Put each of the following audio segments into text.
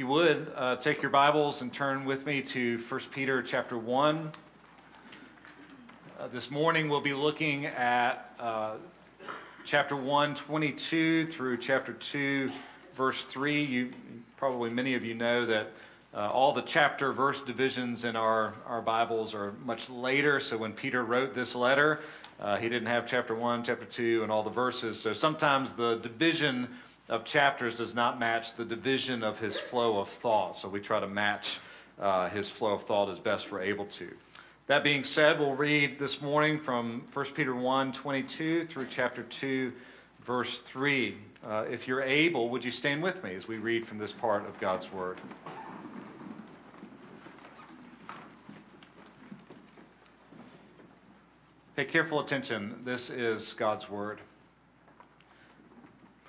you would, uh, take your Bibles and turn with me to 1 Peter chapter 1. Uh, this morning we'll be looking at uh, chapter 1, 22 through chapter 2, verse 3. You, probably many of you know that uh, all the chapter verse divisions in our, our Bibles are much later. So when Peter wrote this letter, uh, he didn't have chapter 1, chapter 2, and all the verses. So sometimes the division of chapters does not match the division of his flow of thought. So we try to match uh, his flow of thought as best we're able to. That being said, we'll read this morning from 1 Peter 1 22 through chapter 2, verse 3. Uh, if you're able, would you stand with me as we read from this part of God's Word? Pay careful attention. This is God's Word.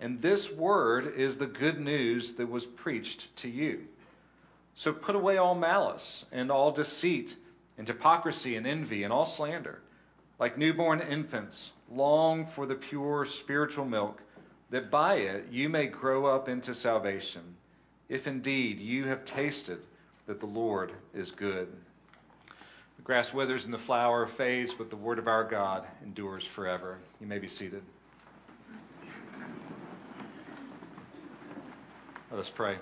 And this word is the good news that was preached to you. So put away all malice and all deceit and hypocrisy and envy and all slander. Like newborn infants, long for the pure spiritual milk, that by it you may grow up into salvation, if indeed you have tasted that the Lord is good. The grass withers and the flower fades, but the word of our God endures forever. You may be seated. Let us pray.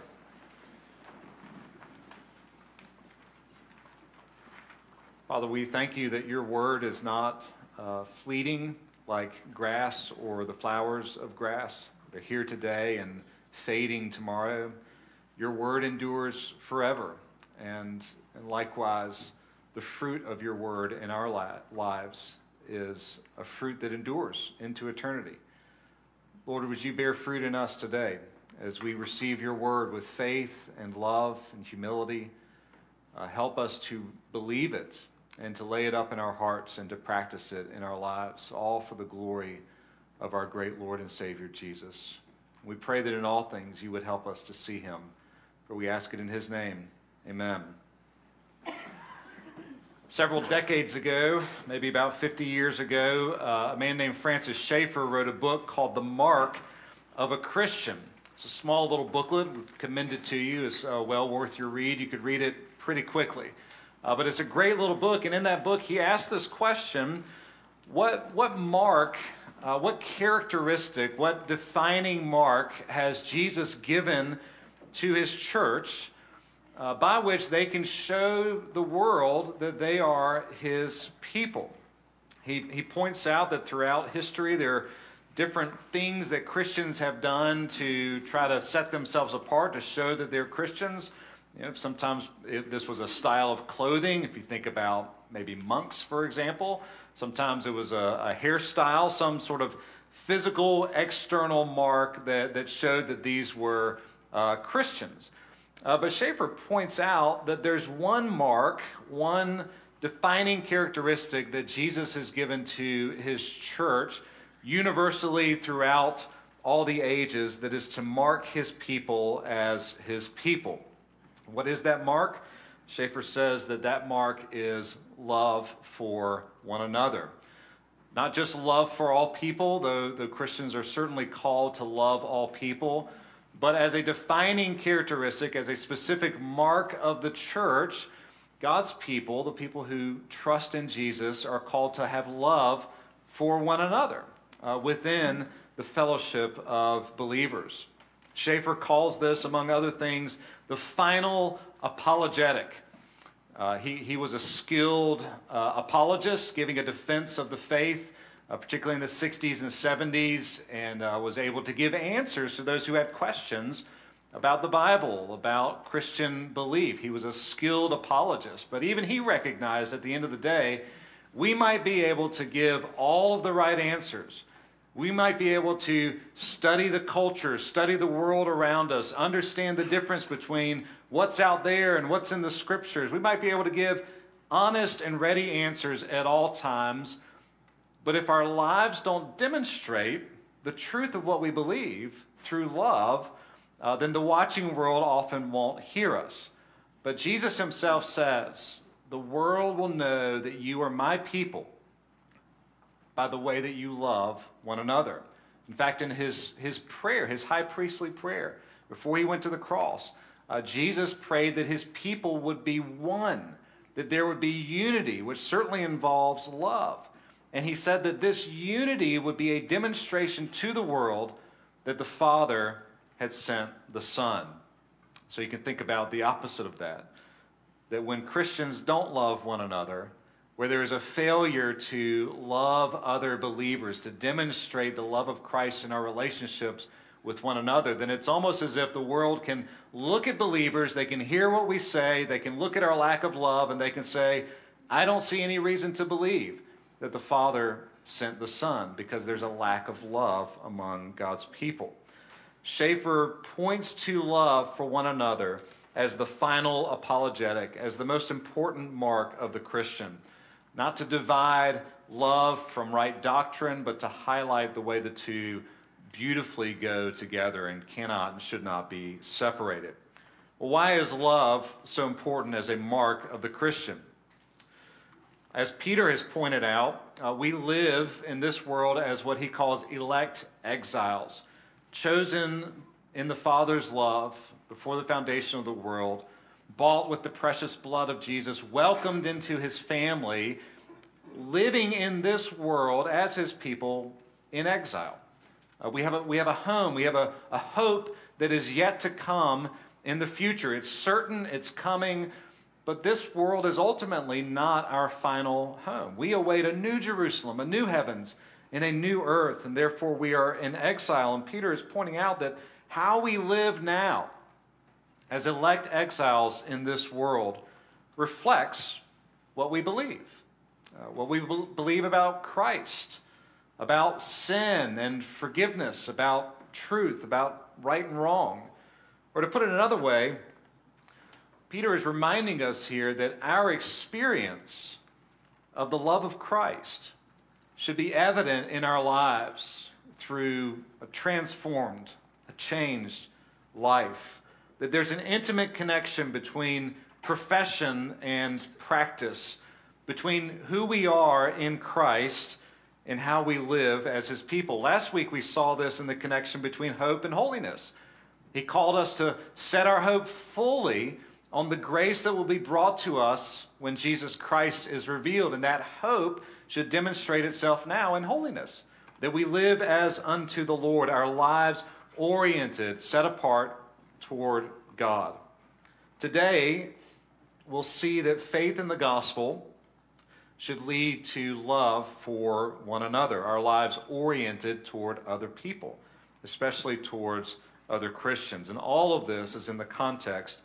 Father, we thank you that your word is not uh, fleeting like grass or the flowers of grass. They're here today and fading tomorrow. Your word endures forever. And, and likewise, the fruit of your word in our lives is a fruit that endures into eternity. Lord, would you bear fruit in us today? As we receive your word with faith and love and humility. Uh, help us to believe it and to lay it up in our hearts and to practice it in our lives, all for the glory of our great Lord and Savior Jesus. We pray that in all things you would help us to see him. For we ask it in his name. Amen. Several decades ago, maybe about 50 years ago, uh, a man named Francis Schaeffer wrote a book called The Mark of a Christian. It's a small little booklet. We commend it to you. It's uh, well worth your read. You could read it pretty quickly. Uh, but it's a great little book. And in that book, he asked this question What, what mark, uh, what characteristic, what defining mark has Jesus given to his church uh, by which they can show the world that they are his people? He, he points out that throughout history, there different things that Christians have done to try to set themselves apart to show that they're Christians. You know, sometimes this was a style of clothing. If you think about maybe monks, for example, sometimes it was a, a hairstyle, some sort of physical external mark that, that showed that these were uh, Christians. Uh, but Schaeffer points out that there's one mark, one defining characteristic that Jesus has given to his church universally throughout all the ages that is to mark his people as his people. What is that mark? Schaeffer says that that mark is love for one another. Not just love for all people, though the Christians are certainly called to love all people, but as a defining characteristic, as a specific mark of the church, God's people, the people who trust in Jesus, are called to have love for one another uh, within the fellowship of believers. Schaeffer calls this, among other things, the final apologetic. Uh, he, he was a skilled uh, apologist, giving a defense of the faith, uh, particularly in the 60s and 70s, and uh, was able to give answers to those who had questions about the Bible, about Christian belief. He was a skilled apologist, but even he recognized at the end of the day we might be able to give all of the right answers, We might be able to study the culture, study the world around us, understand the difference between what's out there and what's in the scriptures. We might be able to give honest and ready answers at all times. But if our lives don't demonstrate the truth of what we believe through love, uh, then the watching world often won't hear us. But Jesus himself says, The world will know that you are my people by the way that you love one another. In fact, in his, his prayer, his high priestly prayer, before he went to the cross, uh, Jesus prayed that his people would be one, that there would be unity, which certainly involves love. And he said that this unity would be a demonstration to the world that the Father had sent the Son. So you can think about the opposite of that. That when Christians don't love one another, where there is a failure to love other believers, to demonstrate the love of Christ in our relationships with one another, then it's almost as if the world can look at believers, they can hear what we say, they can look at our lack of love, and they can say, I don't see any reason to believe that the Father sent the Son because there's a lack of love among God's people. Schaeffer points to love for one another as the final apologetic, as the most important mark of the Christian not to divide love from right doctrine, but to highlight the way the two beautifully go together and cannot and should not be separated. Well, why is love so important as a mark of the Christian? As Peter has pointed out, uh, we live in this world as what he calls elect exiles, chosen in the Father's love before the foundation of the world bought with the precious blood of Jesus, welcomed into his family, living in this world as his people in exile. Uh, we, have a, we have a home, we have a, a hope that is yet to come in the future. It's certain, it's coming, but this world is ultimately not our final home. We await a new Jerusalem, a new heavens, and a new earth, and therefore we are in exile. And Peter is pointing out that how we live now as elect exiles in this world reflects what we believe, uh, what we be- believe about Christ, about sin and forgiveness, about truth, about right and wrong. Or to put it another way, Peter is reminding us here that our experience of the love of Christ should be evident in our lives through a transformed, a changed life that there's an intimate connection between profession and practice, between who we are in Christ and how we live as his people. Last week we saw this in the connection between hope and holiness. He called us to set our hope fully on the grace that will be brought to us when Jesus Christ is revealed. And that hope should demonstrate itself now in holiness. That we live as unto the Lord, our lives oriented, set apart toward God. Today, we'll see that faith in the gospel should lead to love for one another, our lives oriented toward other people, especially towards other Christians. And all of this is in the context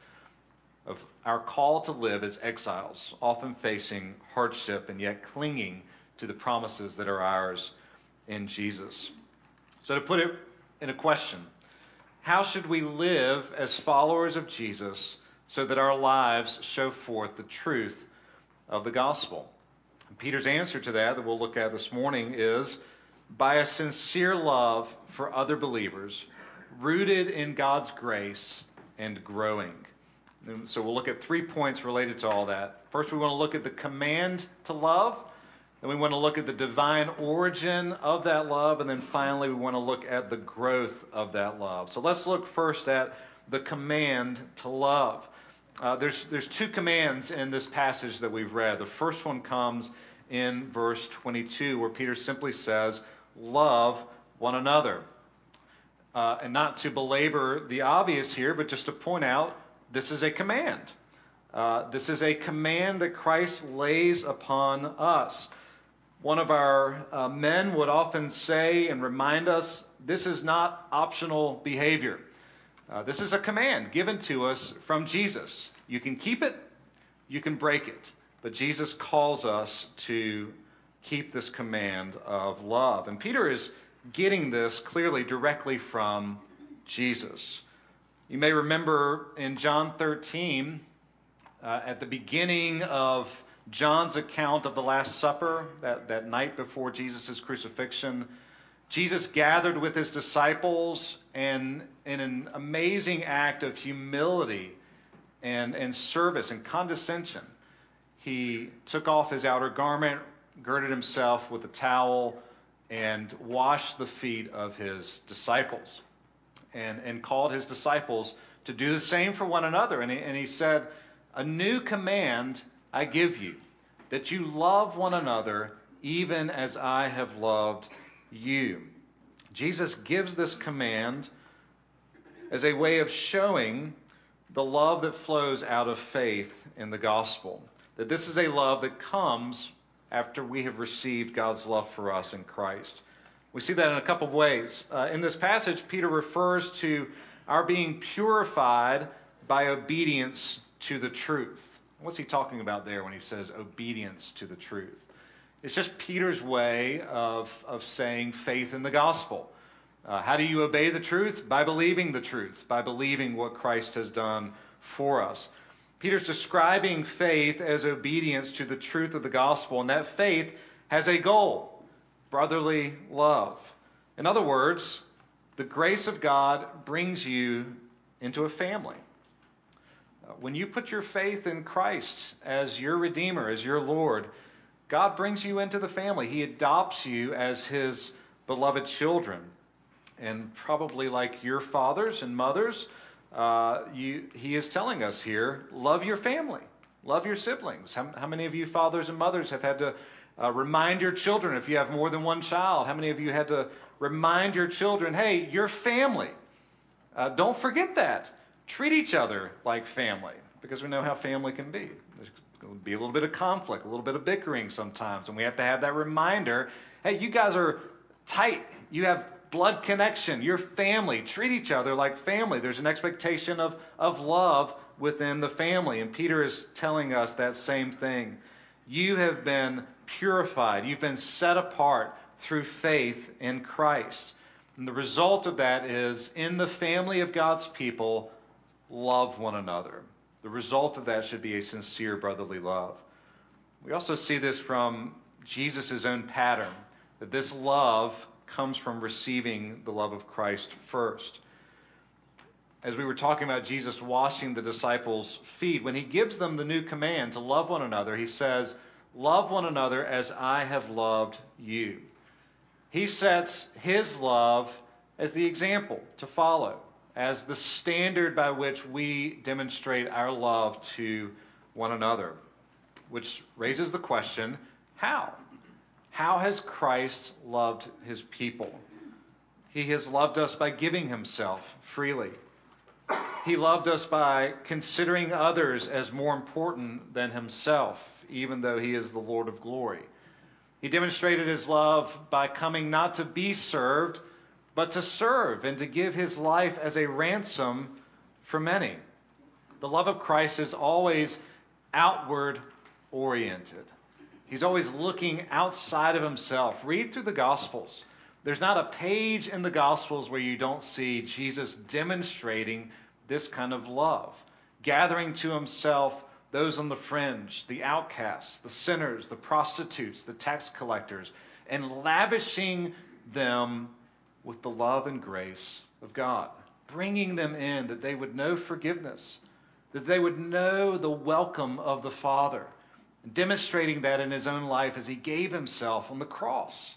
of our call to live as exiles, often facing hardship and yet clinging to the promises that are ours in Jesus. So, to put it in a question, how should we live as followers of Jesus so that our lives show forth the truth of the gospel? And Peter's answer to that, that we'll look at this morning, is by a sincere love for other believers, rooted in God's grace and growing. And so we'll look at three points related to all that. First, we want to look at the command to love. Then we want to look at the divine origin of that love. And then finally, we want to look at the growth of that love. So let's look first at the command to love. Uh, there's, there's two commands in this passage that we've read. The first one comes in verse 22, where Peter simply says, Love one another. Uh, and not to belabor the obvious here, but just to point out this is a command. Uh, this is a command that Christ lays upon us. One of our uh, men would often say and remind us this is not optional behavior. Uh, this is a command given to us from Jesus. You can keep it, you can break it. But Jesus calls us to keep this command of love. And Peter is getting this clearly directly from Jesus. You may remember in John 13, uh, at the beginning of John's account of the Last Supper, that, that night before Jesus' crucifixion, Jesus gathered with his disciples and in an amazing act of humility and, and service and condescension, he took off his outer garment, girded himself with a towel, and washed the feet of his disciples and, and called his disciples to do the same for one another. And he, and he said, A new command I give you, that you love one another even as I have loved you. Jesus gives this command as a way of showing the love that flows out of faith in the gospel. That this is a love that comes after we have received God's love for us in Christ. We see that in a couple of ways. Uh, in this passage, Peter refers to our being purified by obedience to the truth. What's he talking about there when he says obedience to the truth? It's just Peter's way of, of saying faith in the gospel. Uh, how do you obey the truth? By believing the truth, by believing what Christ has done for us. Peter's describing faith as obedience to the truth of the gospel, and that faith has a goal brotherly love. In other words, the grace of God brings you into a family. When you put your faith in Christ as your Redeemer, as your Lord, God brings you into the family. He adopts you as His beloved children. And probably like your fathers and mothers, uh, you, he is telling us here love your family, love your siblings. How, how many of you fathers and mothers have had to uh, remind your children, if you have more than one child, how many of you had to remind your children, hey, your family? Uh, don't forget that. Treat each other like family because we know how family can be. There's going to be a little bit of conflict, a little bit of bickering sometimes, and we have to have that reminder hey, you guys are tight. You have blood connection, You're family. Treat each other like family. There's an expectation of, of love within the family. And Peter is telling us that same thing. You have been purified, you've been set apart through faith in Christ. And the result of that is in the family of God's people, love one another. The result of that should be a sincere brotherly love. We also see this from Jesus' own pattern, that this love comes from receiving the love of Christ first. As we were talking about Jesus washing the disciples' feet, when he gives them the new command to love one another, he says, Love one another as I have loved you. He sets his love as the example to follow, as the standard by which we demonstrate our love to one another, which raises the question how? How has Christ loved his people? He has loved us by giving himself freely. He loved us by considering others as more important than himself, even though he is the Lord of glory. He demonstrated his love by coming not to be served, but to serve and to give his life as a ransom for many. The love of Christ is always outward oriented. He's always looking outside of himself. Read through the Gospels. There's not a page in the Gospels where you don't see Jesus demonstrating this kind of love, gathering to himself those on the fringe, the outcasts, the sinners, the prostitutes, the tax collectors, and lavishing them with the love and grace of God, bringing them in that they would know forgiveness, that they would know the welcome of the Father demonstrating that in his own life as he gave himself on the cross,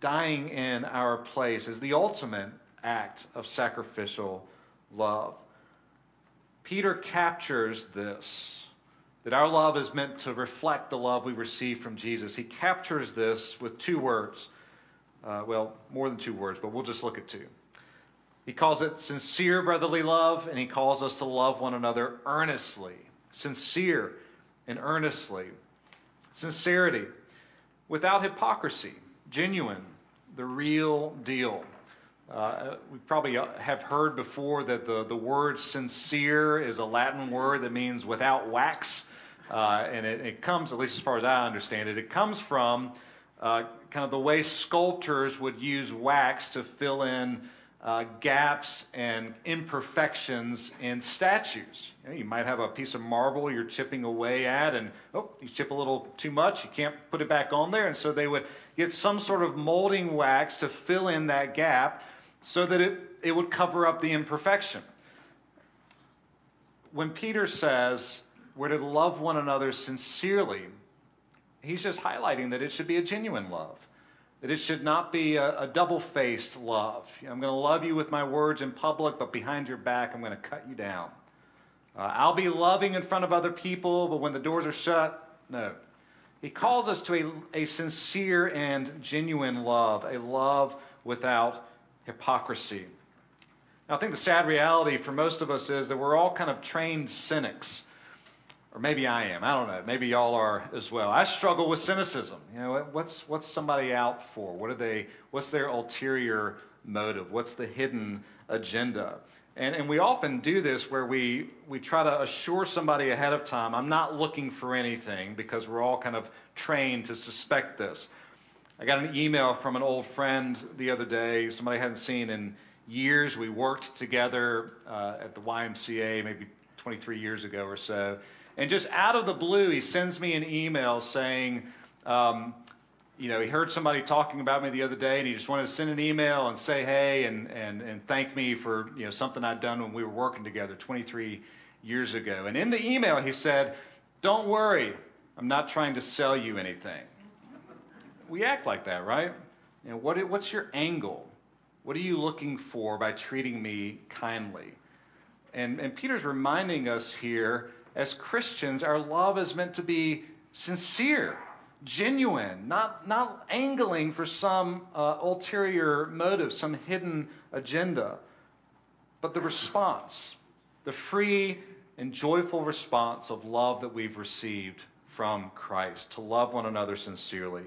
dying in our place as the ultimate act of sacrificial love. Peter captures this that our love is meant to reflect the love we receive from Jesus. He captures this with two words. Uh, well, more than two words, but we'll just look at two. He calls it sincere brotherly love, and he calls us to love one another earnestly. Sincere and earnestly. Sincerity, without hypocrisy, genuine, the real deal. Uh, we probably have heard before that the, the word sincere is a Latin word that means without wax. Uh, and it, it, comes, at least as far as I understand it, it comes from uh, kind of the way sculptors would use wax to fill in uh, gaps and imperfections in statues. You, know, you, might have a piece of marble you're chipping away at, and oh, you chip a little too much, you can't put it back on there. And so they would get some sort of molding wax to fill in that gap so that it, it would cover up the imperfection. When Peter says we're to love one another sincerely, he's just highlighting that it should be a genuine love that it should not be a, a double faced love. You know, I'm going to love you with my words in public, but behind your back, I'm going to cut you down. Uh, I'll be loving in front of other people, but when the doors are shut, no. He calls us to a, a sincere and genuine love, a love without hypocrisy. Now, I think the sad reality for most of us is that we're all kind of trained cynics. Or maybe I am. I don't know. Maybe y'all are as well. I struggle with cynicism. You know, what's what's somebody out for? What are they? What's their ulterior motive? What's the hidden agenda? And, and we often do this where we, we try to assure somebody ahead of time, I'm not looking for anything because we're all kind of trained to suspect this. I got an email from an old friend the other day, somebody I hadn't seen in years. We worked together uh, at the YMCA maybe 23 years ago or so. And just out of the blue, he sends me an email saying, um, you know, he heard somebody talking about me the other day and he just wanted to send an email and say hey and, and, and thank me for, you know, something I'd done when we were working together 23 years ago. And in the email, he said, don't worry, I'm not trying to sell you anything. We act like that, right? You know, what, what's your angle? What are you looking for by treating me kindly? And, and Peter's reminding us here as Christians, our love is meant to be sincere, genuine, not, not angling for some uh, ulterior motive, some hidden agenda, but the response, the free and joyful response of love that we've received from Christ, to love one another sincerely,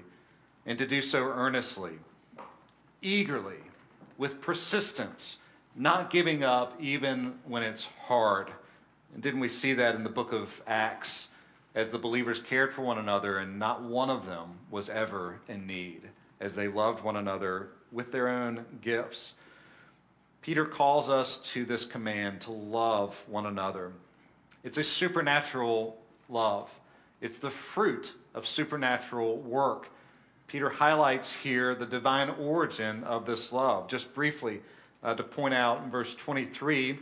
and to do so earnestly, eagerly, with persistence, not giving up even when it's hard and didn't we see that in the book of Acts as the believers cared for one another and not one of them was ever in need as they loved one another with their own gifts? Peter calls us to this command to love one another. It's a supernatural love, it's the fruit of supernatural work. Peter highlights here the divine origin of this love. Just briefly, uh, to point out in verse 23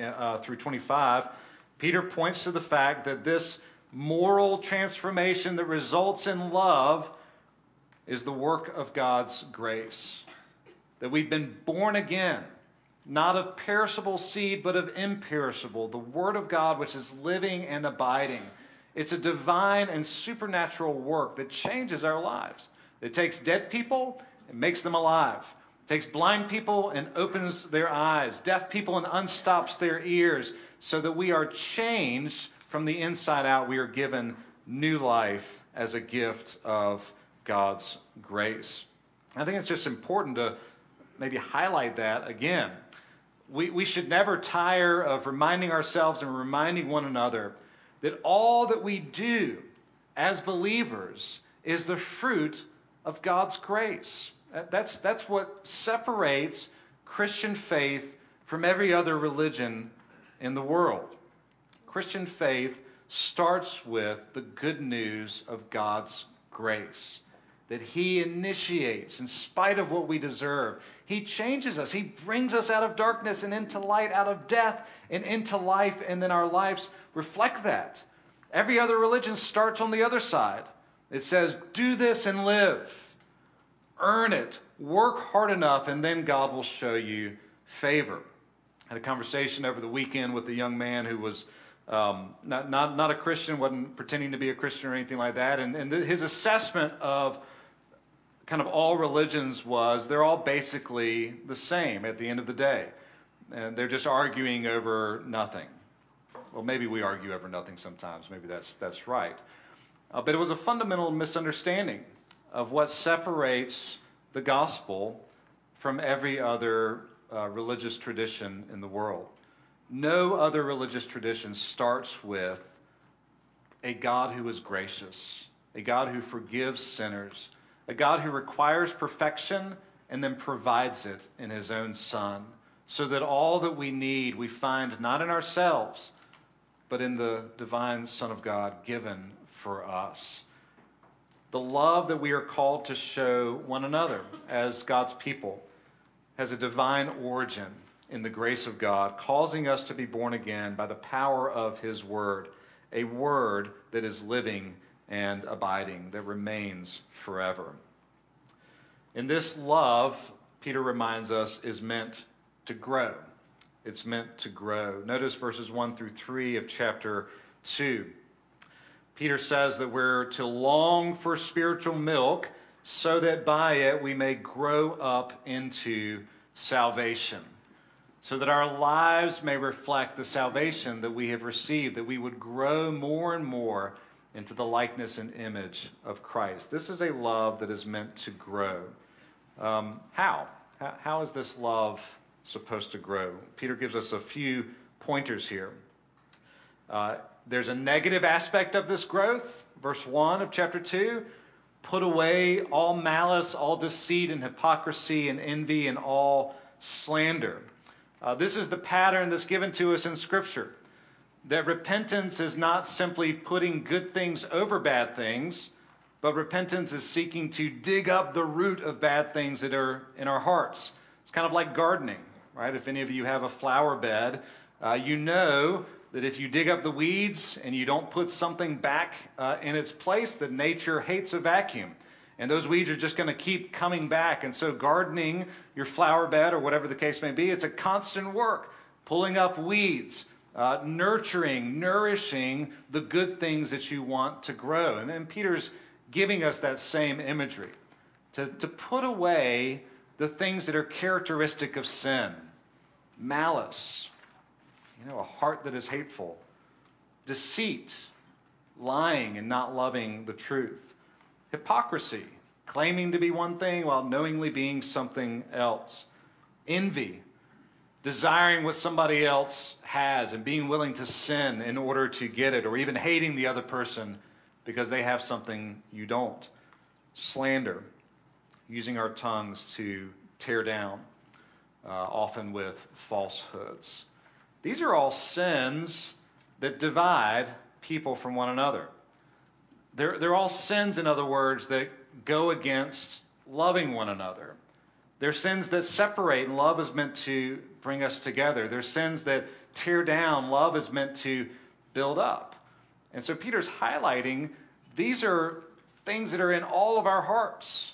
uh, through 25, Peter points to the fact that this moral transformation that results in love is the work of God's grace. That we've been born again, not of perishable seed, but of imperishable, the Word of God, which is living and abiding. It's a divine and supernatural work that changes our lives. It takes dead people and makes them alive takes blind people and opens their eyes, deaf people and unstops their ears, so that we are changed from the inside out. We are given new life as a gift of God's grace. I think it's just important to maybe highlight that again. We, we should never tire of reminding ourselves and reminding one another that all that we do as believers is the fruit of God's grace. Uh, that's, that's what separates Christian faith from every other religion in the world. Christian faith starts with the good news of God's grace that He initiates in spite of what we deserve. He changes us, He brings us out of darkness and into light, out of death and into life, and then our lives reflect that. Every other religion starts on the other side. It says, Do this and live. Earn it. Work hard enough, and then God will show you favor. I had a conversation over the weekend with a young man who was um, not, not, not a Christian, wasn't pretending to be a Christian or anything like that. And, and his assessment of kind of all religions was they're all basically the same at the end of the day. And they're just arguing over nothing. Well, maybe we argue over nothing sometimes. Maybe that's, that's right. Uh, but it was a fundamental misunderstanding of what separates the gospel from every other uh, religious tradition in the world. No other religious tradition starts with a God who is gracious, a God who forgives sinners, a God who requires perfection and then provides it in his own Son, so that all that we need we find not in ourselves, but in the divine Son of God given for us. The love that we are called to show one another as God's people has a divine origin in the grace of God, causing us to be born again by the power of His Word, a Word that is living and abiding, that remains forever. And this love, Peter reminds us, is meant to grow. It's meant to grow. Notice verses 1 through 3 of chapter 2. Peter says that we're to long for spiritual milk so that by it we may grow up into salvation, so that our lives may reflect the salvation that we have received, that we would grow more and more into the likeness and image of Christ. This is a love that is meant to grow. Um, how? how is this love supposed to grow? Peter gives us a few pointers here. Uh, there's a negative aspect of this growth. Verse 1 of chapter 2 put away all malice, all deceit, and hypocrisy, and envy, and all slander. Uh, this is the pattern that's given to us in Scripture. That repentance is not simply putting good things over bad things, but repentance is seeking to dig up the root of bad things that are in our hearts. It's kind of like gardening, right? If any of you have a flower bed, uh, you know that if you dig up the weeds and you don't put something back uh, in its place, that nature hates a vacuum. And those weeds are just going to keep coming back. And so, gardening your flower bed or whatever the case may be, it's a constant work. Pulling up weeds, uh, nurturing, nourishing the good things that you want to grow. And then Peter's giving us that same imagery to, to put away the things that are characteristic of sin malice, you know, a heart that is hateful, deceit, lying and not loving the truth, hypocrisy, claiming to be one thing while knowingly being something else, envy, desiring what somebody else has and being willing to sin in order to get it, or even hating the other person because they have something you don't, slander, using our tongues to tear down, uh, often with falsehoods. These are all sins that divide people from one another. They're, they're all sins, in other words, that go against loving one another. They're sins that separate, and love is meant to bring us together. They're sins that tear down, love is meant to build up. And so Peter's highlighting these are things that are in all of our hearts.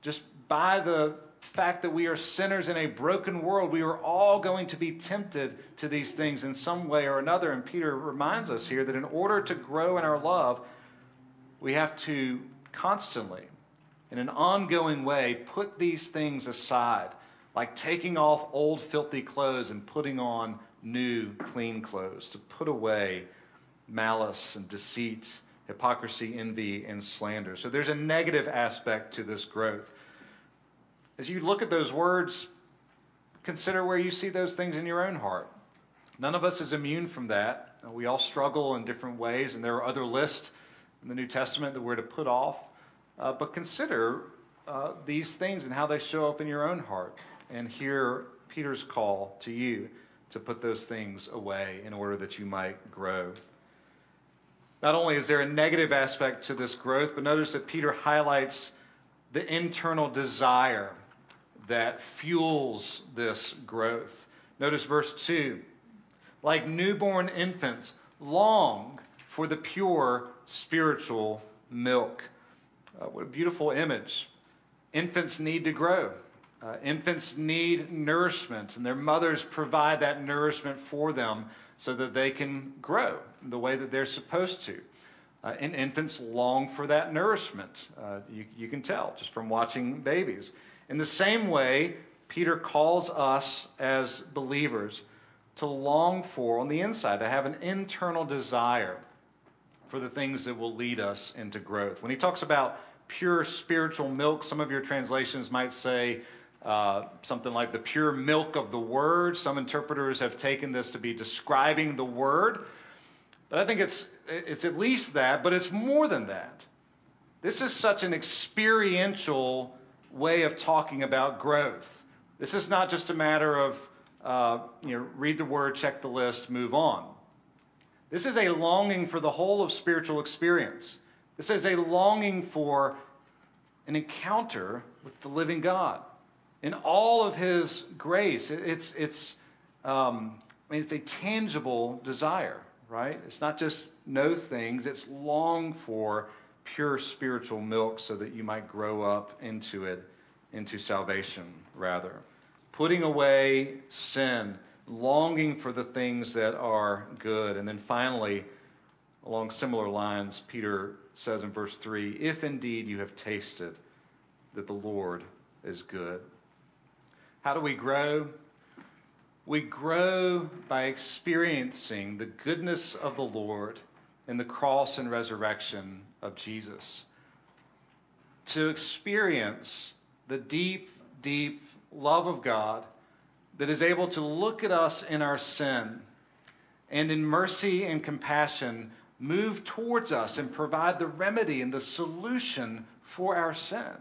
Just by the fact that we are sinners in a broken world, we are all going to be tempted to these things in some way or another. And Peter reminds us here that in order to grow in our love, we have to constantly, in an ongoing way, put these things aside, like taking off old filthy clothes and putting on new clean clothes, to put away malice and deceit, hypocrisy, envy, and slander. So there's a negative aspect to this growth. As you look at those words, consider where you see those things in your own heart. None of us is immune from that. We all struggle in different ways, and there are other lists in the New Testament that we're to put off. Uh, but consider uh, these things and how they show up in your own heart, and hear Peter's call to you to put those things away in order that you might grow. Not only is there a negative aspect to this growth, but notice that Peter highlights the internal desire that fuels this growth. Notice verse 2 like newborn infants, long for the pure spiritual milk. Uh, what a beautiful image. Infants need to grow. Uh, infants need nourishment, and their mothers provide that nourishment for them so that they can grow the way that they're supposed to. Uh, and infants long for that nourishment. Uh, you, you can tell just from watching babies. In the same way, Peter calls us as believers to long for, on the inside, to have an internal desire for the things that will lead us into growth. When he talks about pure spiritual milk, some of your translations might say uh, something like the pure milk of the word. Some interpreters have taken this to be describing the word. But I think it's, it's at least that, but it's more than that. This is such an experiential way of talking about growth. This is not just a matter of, uh, you know, read the word, check the list, move on. This is a longing for the whole of spiritual experience. This is a longing for an encounter with the living God in all of His grace. It's, it's, um, I mean, it's a tangible desire, right? It's not just know things, it's long for pure spiritual milk so that you might grow up into it, into salvation, rather. Putting away sin, longing for the things that are good. And then finally, along similar lines, Peter says in verse 3 If indeed you have tasted that the Lord is good. How do we grow? We grow by experiencing the goodness of the Lord in the cross and resurrection of Jesus. To experience the deep, deep love of God that is able to look at us in our sin and in mercy and compassion move towards us and provide the remedy and the solution for our sin.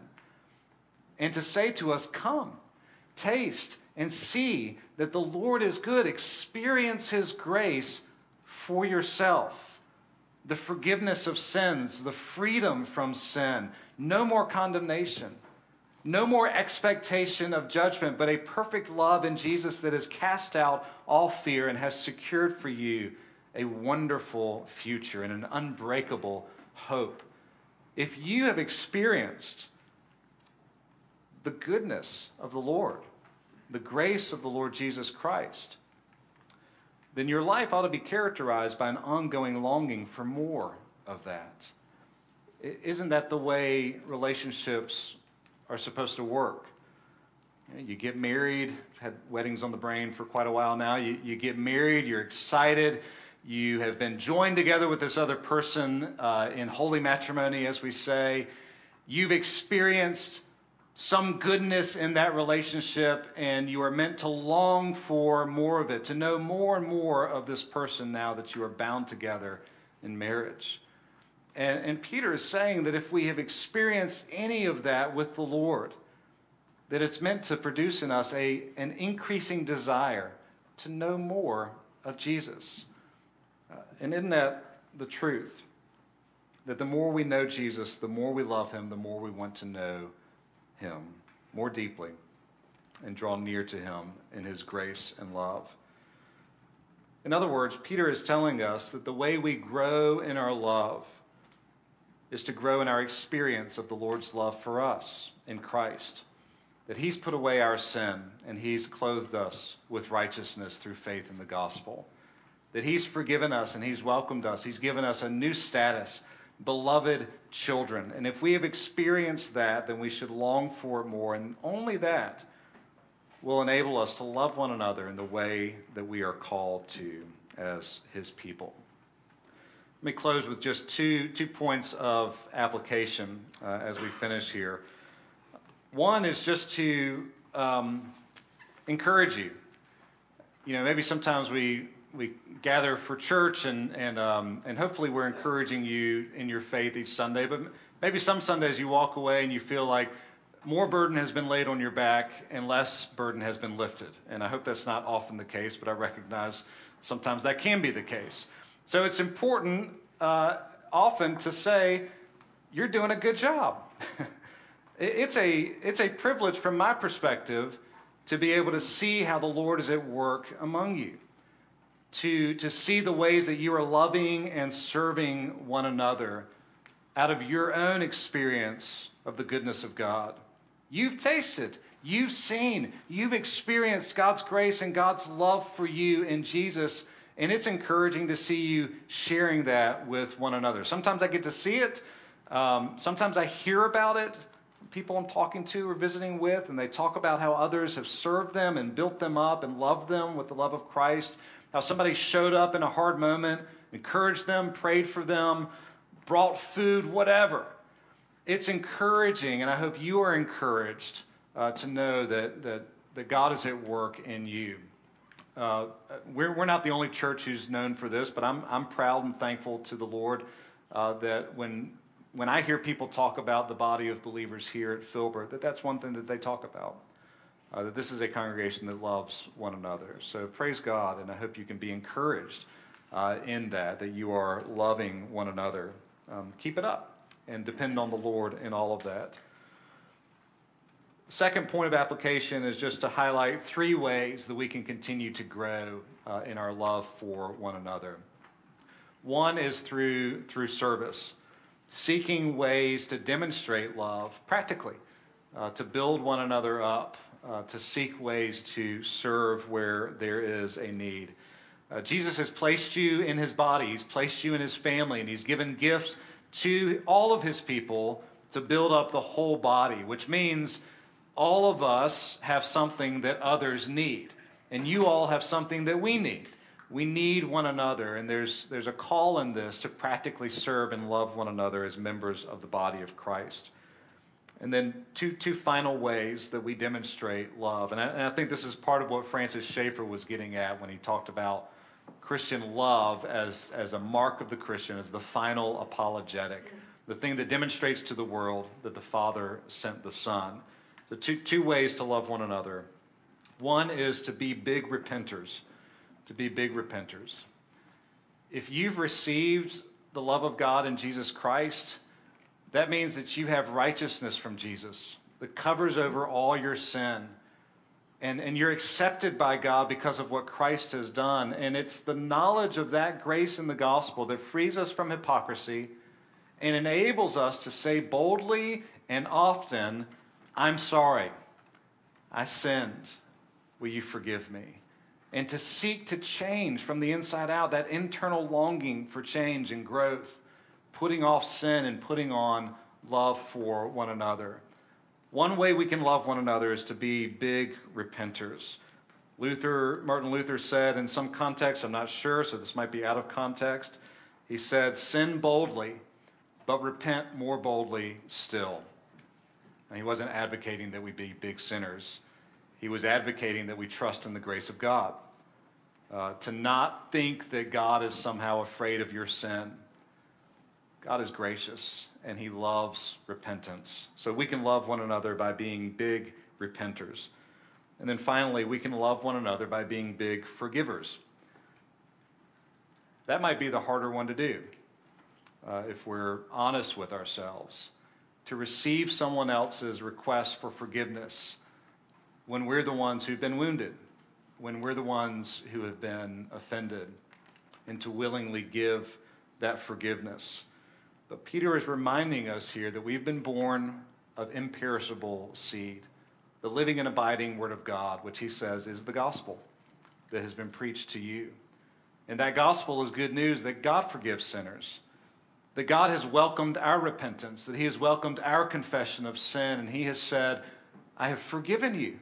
And to say to us, Come, taste and see that the Lord is good. Experience His grace for yourself. The forgiveness of sins, the freedom from sin, no more condemnation no more expectation of judgment, but a perfect love in Jesus that has cast out all fear and has secured for you a wonderful future and an unbreakable hope. If you have experienced the goodness of the Lord, the grace of the Lord Jesus Christ, then your life ought to be characterized by an ongoing longing for more of that. Isn't that the way relationships are supposed to work. You get married, had weddings on the brain for quite a while now. You, you get married, you're excited, you have been joined together with this other person uh, in holy matrimony, as we say. You've experienced some goodness in that relationship, and you are meant to long for more of it, to know more and more of this person now that you are bound together in marriage. And, and Peter is saying that if we have experienced any of that with the Lord, that it's meant to produce in us a, an increasing desire to know more of Jesus. Uh, and isn't that the truth? That the more we know Jesus, the more we love him, the more we want to know him more deeply and draw near to him in his grace and love. In other words, Peter is telling us that the way we grow in our love is to grow in our experience of the Lord's love for us in Christ. That He's put away our sin and He's clothed us with righteousness through faith in the gospel. That He's forgiven us and He's welcomed us. He's given us a new status, beloved children. And if we have experienced that, then we should long for it more. And only that will enable us to love one another in the way that we are called to as His people. Let me close with just two, two points of application uh, as we finish here. One is just to um, encourage you. You know, maybe sometimes we, we gather for church and, and, um, and hopefully we're encouraging you in your faith each Sunday, but maybe some Sundays you walk away and you feel like more burden has been laid on your back and less burden has been lifted. And I hope that's not often the case, but I recognize sometimes that can be the case. So it's important uh, often to say, you're doing a good job. it's, a, it's a privilege from my perspective to be able to see how the Lord is at work among you, to, to see the ways that you are loving and serving one another out of your own experience of the goodness of God. You've tasted, you've seen, you've experienced God's grace and God's love for you in Jesus and it's encouraging to see you sharing that with one another. Sometimes I get to see it, um, sometimes I hear about it. People I'm talking to or visiting with, and they talk about how others have served them and built them up and loved them with the love of Christ. How somebody showed up in a hard moment, encouraged them, prayed for them, brought food, whatever. It's encouraging, and I hope you are encouraged uh, to know that, that, that God is at work in you. Uh, we're, we're not the only church who's known for this, but I'm, I'm proud and thankful to the Lord uh, that when when I hear people talk about the body of believers here at Filbert, that that's one thing that they talk about. Uh, that this is a congregation that loves one another. So praise God, and I hope you can be encouraged uh, in that, that you are loving one another. Um, keep it up and depend on the Lord in all of that. Second point of application is just to highlight three ways that we can continue to grow uh, in our love for one another. One is through, through service, seeking ways to demonstrate love practically, uh, to build one another up, uh, to seek ways to serve where there is a need. Uh, Jesus has placed you in his body, he's placed you in his family, and he's given gifts to all of his people to build up the whole body, which means all of us have something that others need, and you all have something that we need. We need one another, and there's, there's a call in this to practically serve and love one another as members of the body of Christ. And then two, two final ways that we demonstrate love. And I, and I think this is part of what Francis Schaeffer was getting at when he talked about Christian love as, as a mark of the Christian, as the final apologetic, the thing that demonstrates to the world that the Father sent the Son. So, two, two ways to love one another. One is to be big repenters, to be big repenters. If you've received the love of God in Jesus Christ, that means that you have righteousness from Jesus that covers over all your sin. And, and you're accepted by God because of what Christ has done. And it's the knowledge of that grace in the gospel that frees us from hypocrisy and enables us to say boldly and often, I'm sorry. I sinned. Will you forgive me? And to seek to change from the inside out, that internal longing for change and growth, putting off sin and putting on love for one another. One way we can love one another is to be big repenters. Luther, Martin Luther said in some context, I'm not sure, so this might be out of context, he said, Sin boldly, but repent more boldly still. And he wasn't advocating that we be big sinners. He was advocating that we trust in the grace of God. Uh, to not think that God is somehow afraid of your sin. God is gracious and he loves repentance. So we can love one another by being big repenters. And then finally, we can love one another by being big forgivers. That might be the harder one to do uh, if we're honest with ourselves to receive someone else's request for forgiveness when we're the ones who've been wounded, when we're the ones who have been offended, and to willingly give that forgiveness. But Peter is reminding us here that we've been born of imperishable seed, the living and abiding Word of God, which he says is the gospel that has been preached to you. And that gospel is good news that God forgives sinners that God has welcomed our repentance, that He has welcomed our confession of sin, and He has said, I have forgiven you.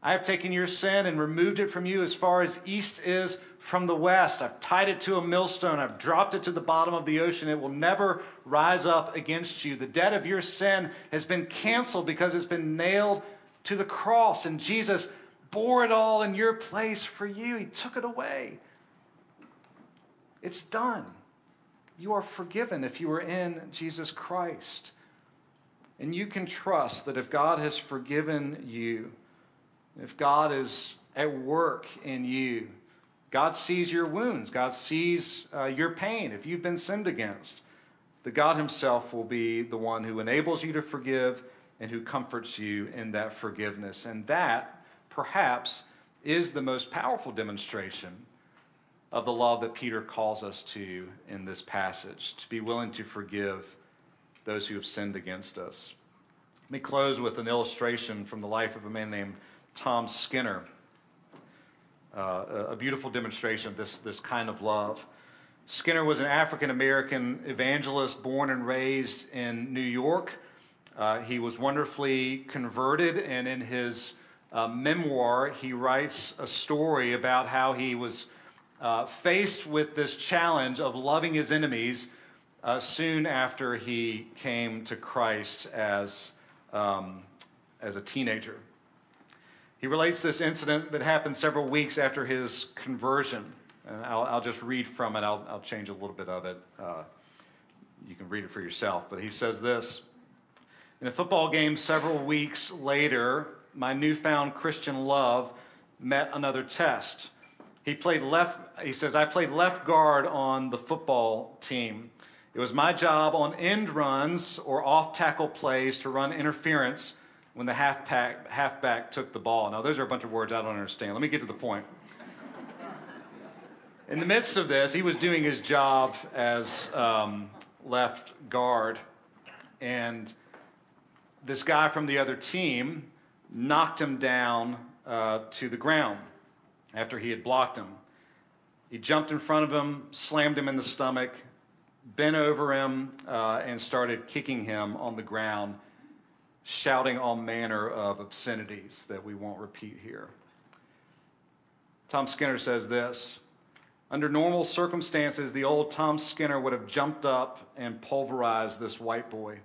I have taken your sin and removed it from you as far as east is from the west. I've tied it to a millstone. I've dropped it to the bottom of the ocean. It will never rise up against you. The debt of your sin has been canceled because it's been nailed to the cross, and Jesus bore it all in your place for you. He took it away. It's done. You are forgiven if you are in Jesus Christ. And you can trust that if God has forgiven you, if God is at work in you, God sees your wounds, God sees uh, your pain if you've been sinned against, The God Himself will be the one who enables you to forgive and who comforts you in that forgiveness. And that, perhaps, is the most powerful demonstration of the love that Peter calls us to in this passage, to be willing to forgive those who have sinned against us. Let me close with an illustration from the life of a man named Tom Skinner. Uh, a beautiful demonstration of this, this kind of love. Skinner was an African American evangelist born and raised in New York. Uh, he was wonderfully converted, and in his uh, memoir, he writes a story about how he was uh, faced with this challenge of loving his enemies uh, soon after he came to Christ as, um, as a teenager. He relates this incident that happened several weeks after his conversion. And I'll, I'll just read from it, I'll, I'll, change a little bit of it. Uh, you can read it for yourself. But he says this In a football game several weeks later, my newfound Christian love met another test. He played left, he says, I played left guard on the football team. It was my job on end runs or off tackle plays to run interference when the halfback, halfback took the ball. Now, those are a bunch of words I don't understand. Let me get to the point. In the midst of this, he was doing his job as um, left guard, and this guy from the other team knocked him down uh, to the ground after he had blocked him. He jumped in front of him, slammed him in the stomach, bent over him, uh, and started kicking him on the ground, shouting all manner of obscenities that we won't repeat here. Tom Skinner says this Under normal circumstances, the old Tom Skinner would have jumped up and pulverized this white boy.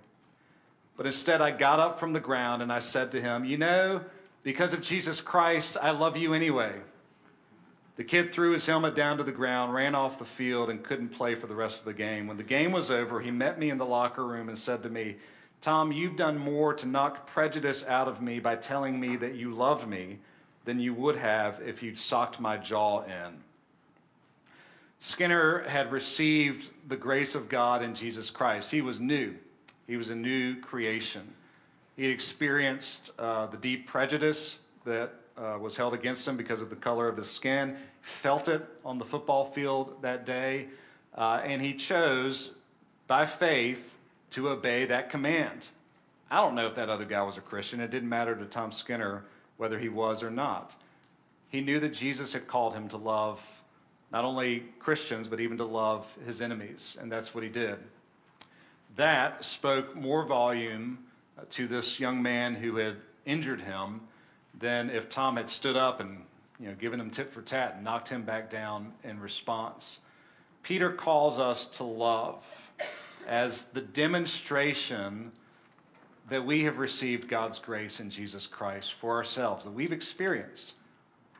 But instead, I got up from the ground and I said to him, You know, because of Jesus Christ, I love you anyway. The kid threw his helmet down to the ground, ran off the field, and couldn't play for the rest of the game. When the game was over, he met me in the locker room and said to me, Tom, you've done more to knock prejudice out of me by telling me that you loved me than you would have if you'd socked my jaw in. Skinner had received the grace of God in Jesus Christ. He was new, he was a new creation. He experienced uh, the deep prejudice that uh, was held against him because of the color of his skin, felt it on the football field that day, uh, and he chose by faith to obey that command. I don't know if that other guy was a Christian. It didn't matter to Tom Skinner whether he was or not. He knew that Jesus had called him to love not only Christians, but even to love his enemies, and that's what he did. That spoke more volume to this young man who had injured him than if Tom had stood up and you know, given him tit for tat and knocked him back down in response. Peter calls us to love as the demonstration that we have received God's grace in Jesus Christ for ourselves, that we've experienced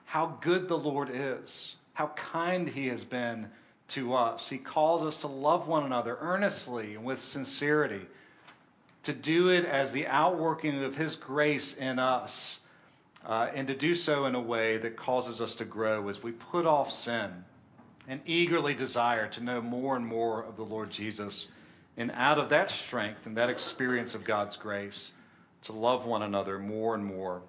how good the Lord is, how kind He has been to us. He calls us to love one another earnestly and with sincerity to do it as the outworking of His grace in us, uh, and to do so in a way that causes us to grow as we put off sin and eagerly desire to know more and more of the Lord Jesus. And out of that strength and that experience of God's grace, to love one another more and more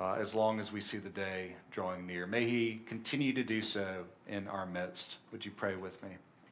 uh, as long as we see the day drawing near. May He continue to do so in our midst. Would you pray with me?